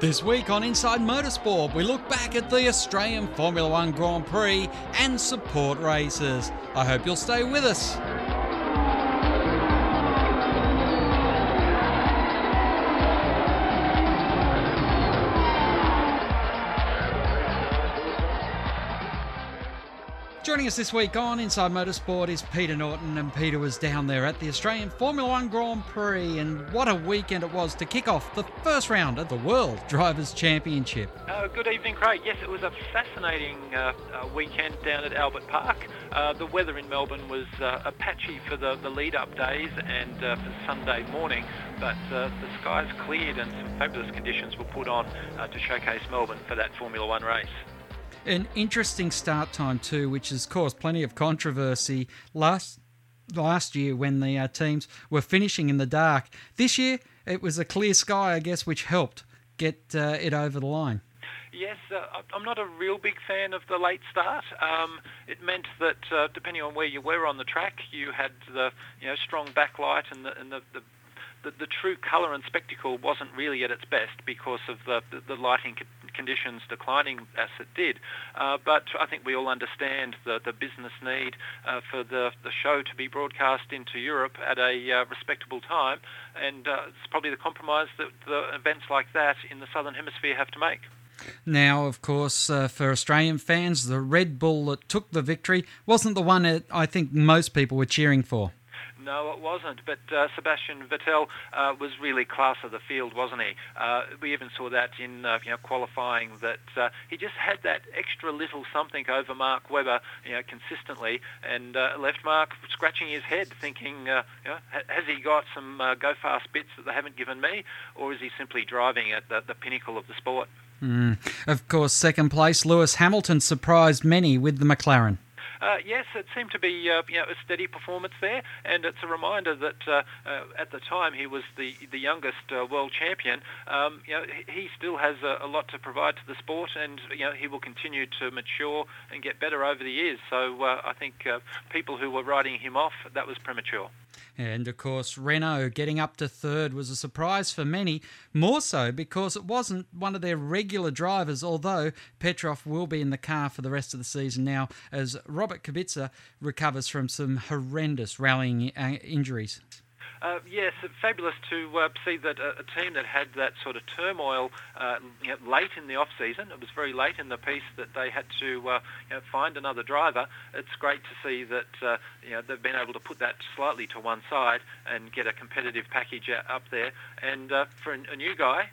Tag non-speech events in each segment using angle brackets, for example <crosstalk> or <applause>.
This week on Inside Motorsport, we look back at the Australian Formula One Grand Prix and support races. I hope you'll stay with us. Joining us this week on Inside Motorsport is Peter Norton, and Peter was down there at the Australian Formula One Grand Prix, and what a weekend it was to kick off the first round of the World Drivers' Championship. Uh, good evening, Craig. Yes, it was a fascinating uh, uh, weekend down at Albert Park. Uh, the weather in Melbourne was uh, patchy for the, the lead-up days and uh, for Sunday morning, but the skies cleared and some fabulous conditions were put on to showcase Melbourne for that Formula One race an interesting start time too, which has caused plenty of controversy last last year when the uh, teams were finishing in the dark. This year it was a clear sky, I guess, which helped get uh, it over the line. Yes, uh, I'm not a real big fan of the late start. Um, it meant that uh, depending on where you were on the track, you had the you know strong backlight and the, and the, the the, the, true colour and spectacle wasn't really at its best because of the, the, the lighting conditions declining as it did. Uh, but I think we all understand the, the business need uh, for the, the show to be broadcast into Europe at a uh, respectable time, and uh, it's probably the compromise that the events like that in the Southern Hemisphere have to make. Now, of course, uh, for Australian fans, the Red Bull that took the victory wasn't the one that I think most people were cheering for. No, it wasn't. But uh, Sebastian Vettel uh, was really class of the field, wasn't he? Uh, we even saw that in uh, you know qualifying that uh, he just had that extra little something over Mark Webber, you know, consistently, and uh, left Mark scratching his head, thinking, you know, has he got some go fast bits that they haven't given me, or is he simply driving at the, the pinnacle of the sport? Mm. Of course, second place, Lewis Hamilton surprised many with the McLaren. Uh, yes, it seemed to be uh, you know, a steady performance there, and it's a reminder that uh, uh at the time he was the the youngest uh, world champion. Um, you know, he still has a, a, lot to provide to the sport, and you know he will continue to mature and get better over the years. So uh, I think people who were writing him off, that was premature. And of course, Renault getting up to third was a surprise for many, more so because it wasn't one of their regular drivers, although Petrov will be in the car for the rest of the season now as Robert Kubica recovers from some horrendous rallying uh, injuries. Uh, yes, fabulous to uh, see that a, a, team that had that sort of turmoil uh, you know, late in the off season. It was very late in the piece that they had to uh, you know, find another driver. It's great to see that uh, you know they've been able to put that slightly to one side and get a competitive package up there. And uh, for a, a, new guy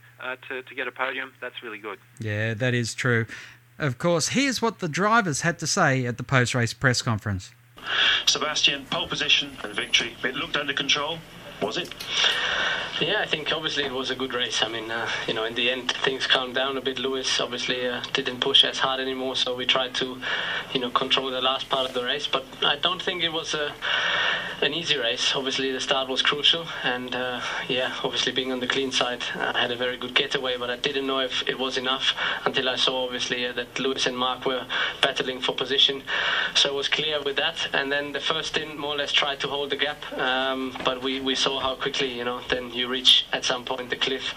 to to get a podium, that's really good. Yeah, that is true. Of course, here's what the drivers had to say at the post race press conference. Sebastian, pole position and victory. It looked under control. Was it? Yeah, I think obviously it was a good race. I mean, uh, you know, in the end things calmed down a bit. Lewis obviously uh, didn't push as hard anymore, so we tried to, you know, control the last part of the race. But I don't think it was a <laughs> an easy race. Obviously, the start was crucial, and uh, yeah, obviously being on the clean side, I had a very good getaway, but I didn't know if it was enough until I saw obviously uh, that Lewis and Mark were battling for position. So it was clear with that, and then the first stint more or less tried to hold the gap, um, but we, we saw how quickly, you know, then you reach at some point the cliff,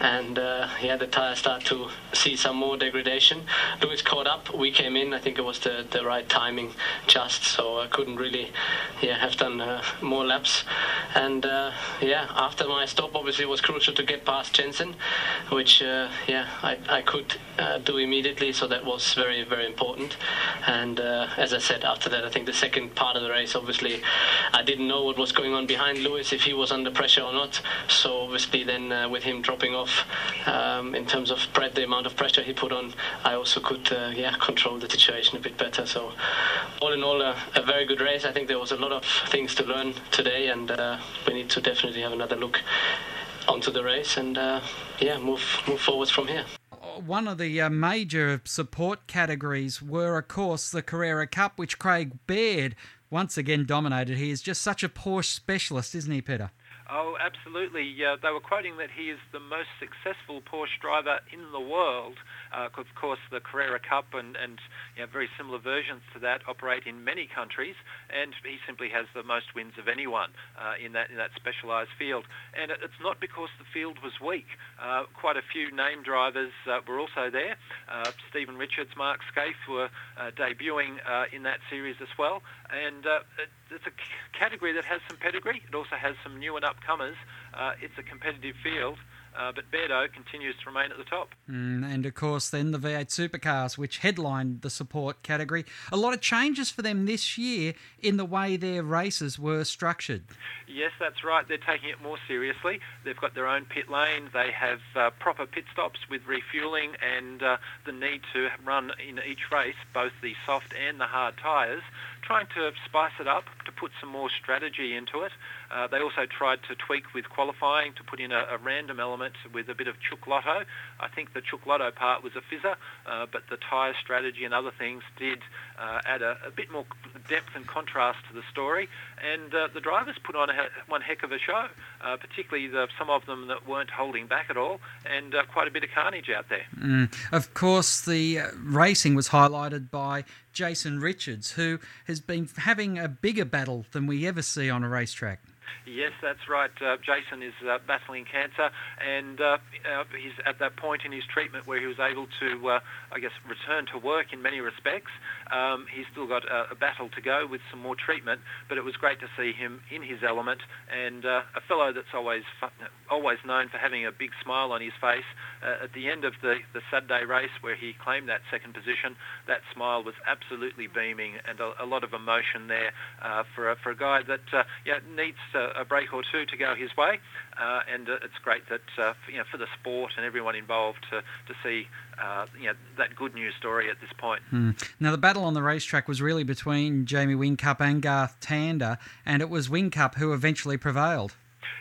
and uh, yeah, the tire start to see some more degradation. Lewis caught up, we came in. I think it was the the right timing, just so I couldn't really, yeah, have done Uh, more laps. And uh, yeah, after my stop, obviously it was crucial to get past Jensen, which uh, yeah I, I could uh, do immediately. So that was very very important. And uh, as I said, after that, I think the second part of the race, obviously, I didn't know what was going on behind Lewis if he was under pressure or not. So obviously then uh, with him dropping off um, in terms of the amount of pressure he put on, I also could yeah control the situation a bit better. So all in all, a, a very good race. I think there was a lot of things to learn today, and uh, we need to definitely have another look onto the race and uh, yeah, move move forwards from here. One of the uh, major support categories were, of course, the Carrera Cup, which Craig Baird once again dominated. He is just such a Porsche specialist, isn't he, Peter? Oh, absolutely. Uh, they were quoting that he is the most successful Porsche driver in the world. Uh, of course, the Carrera Cup and, and you know, very similar versions to that operate in many countries, and he simply has the most wins of anyone uh, in that in that specialised field. And it's not because the field was weak. Uh, quite a few name drivers uh, were also there. Uh, Steven Richards, Mark Skaife were debuting in that series as well, and it, it's a category that has some pedigree. It also has some new and upcomers. Uh, it's a competitive field. Uh, but Beardo continues to remain at the top. Mm, and of course, then the V8 supercars, which headlined the support category. A lot of changes for them this year in the way their races were structured. Yes, that's right. They're taking it more seriously. They've got their own pit lane. They have uh, proper pit stops with refueling and uh, the need to run in each race both the soft and the hard tyres trying to spice it up, to put some more strategy into it. Uh, they also tried to tweak with qualifying to put in a, a, random element with a bit of chook lotto. I think the chook lotto part was a fizzer, uh, but the tyre strategy and other things did uh, add a, a, bit more depth and contrast to the story. And uh, the drivers put on a, one heck of a show, uh, particularly the, some of them that weren't holding back at all, and uh, quite a bit of carnage out there. Mm. Of course, the racing was highlighted by Jason Richards, who has been having a bigger battle than we ever see on a racetrack. Yes, that's right. Uh, Jason is uh, battling cancer, and uh, uh, he's at that point in his treatment where he was able to, uh, I guess, return to work in many respects. Um, he's still got a, a, battle to go with some more treatment, but it was great to see him in his element and uh, a fellow that's always always known for having a big smile on his face. at the end of the, the Saturday race where he claimed that second position, that smile was absolutely beaming and a, a lot of emotion there for, a, for a guy that yeah, needs to a break or two to go his way, uh, and uh, it's great that uh, for, you know, for the sport and everyone involved to to see uh, you know, that good news story at this point. Hmm. Now the battle on the racetrack was really between Jamie Whincup and Garth Tander, and it was Whincup who eventually prevailed.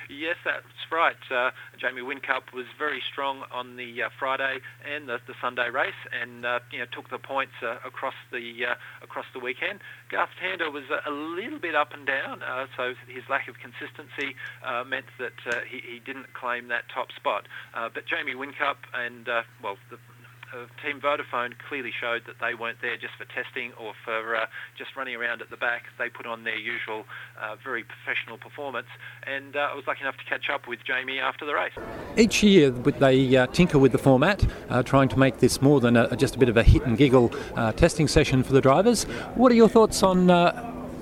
Yes, that's right. Uh, Jamie Whincup was very strong on the uh, Friday and the, the, Sunday race, and uh, you know took the points uh, across the uh, across the weekend. Garth Tander was a, little bit up and down, uh, so his lack of consistency meant that he, he, didn't claim that top spot. but Jamie Whincup and well the uh, Team Vodafone clearly showed that they weren't there just for testing or for uh, just running around at the back. They put on their usual uh, very professional performance, and uh, I was lucky enough to catch up with Jamie after the race. Each year they uh, tinker with the format, uh, trying to make this more than a, just a bit of a hit and giggle testing session for the drivers. What are your thoughts on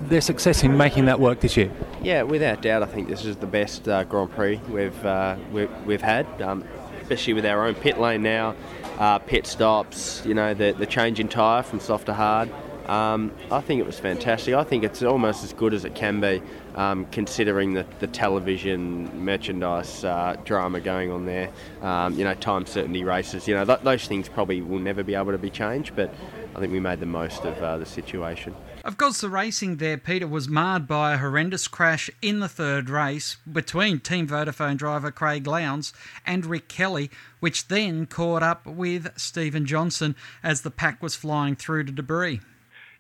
their success in making that work this year? Yeah, without doubt, I think this is the best uh, Grand Prix we've uh, we've, we've, had, um, especially with our own pit lane now uh, pit stops, you know, the, the change in tyre from soft to hard. Um, I think it was fantastic. I think it's almost as good as it can be, um, considering the, the television merchandise uh, drama going on there. Um, you know, time certainty races. You know, th- those things probably will never be able to be changed, but I think we made the most of uh, the situation. Of course, the racing there, Peter, was marred by a horrendous crash in the third race between Team Vodafone driver Craig Lowndes and Rick Kelly, which then caught up with Steven Johnson as the pack was flying through the debris.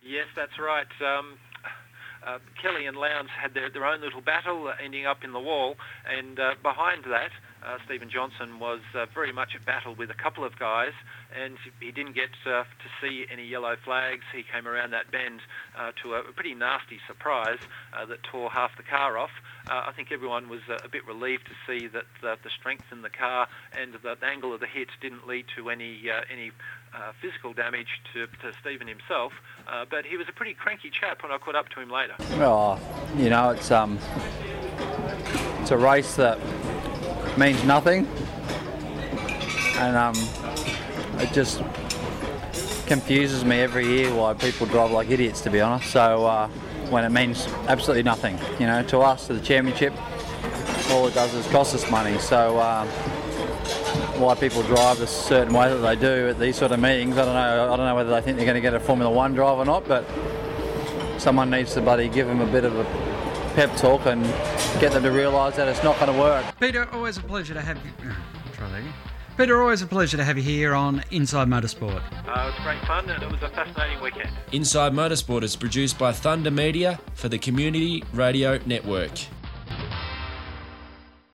Yes, that's right. Um, uh, Kelly and Lowndes had their, their own little battle, uh, ending up in the wall, and uh, behind that, uh, Steven Johnson was very much at battle with a couple of guys, and he didn't get to see any yellow flags. He came around that bend to a pretty nasty surprise that tore half the car off. I think everyone was a bit relieved to see that the, strength in the car and the, the angle of the hit didn't lead to any any physical damage to, to Steven himself. but he was a pretty cranky chap when I caught up to him later. Well, you know, it's um, it's a race that means nothing, and um, it just confuses me every year why people drive like idiots. To be honest, so uh, when it means absolutely nothing, you know, to us, to the championship, all it does is cost us money. So. Why people drive a certain way that they do at these sort of meetings. I don't know. I don't know whether they think they're going to get a Formula One drive or not, but someone needs to buddy give them a bit of a pep talk and get them to realise that it's not going to work. Peter, always a pleasure to have you. <coughs> try that again. Peter, always a pleasure to have you here on Inside Motorsport. Uh, it was great fun and it was a fascinating weekend. Inside Motorsport is produced by Thunder Media for the Community Radio Network.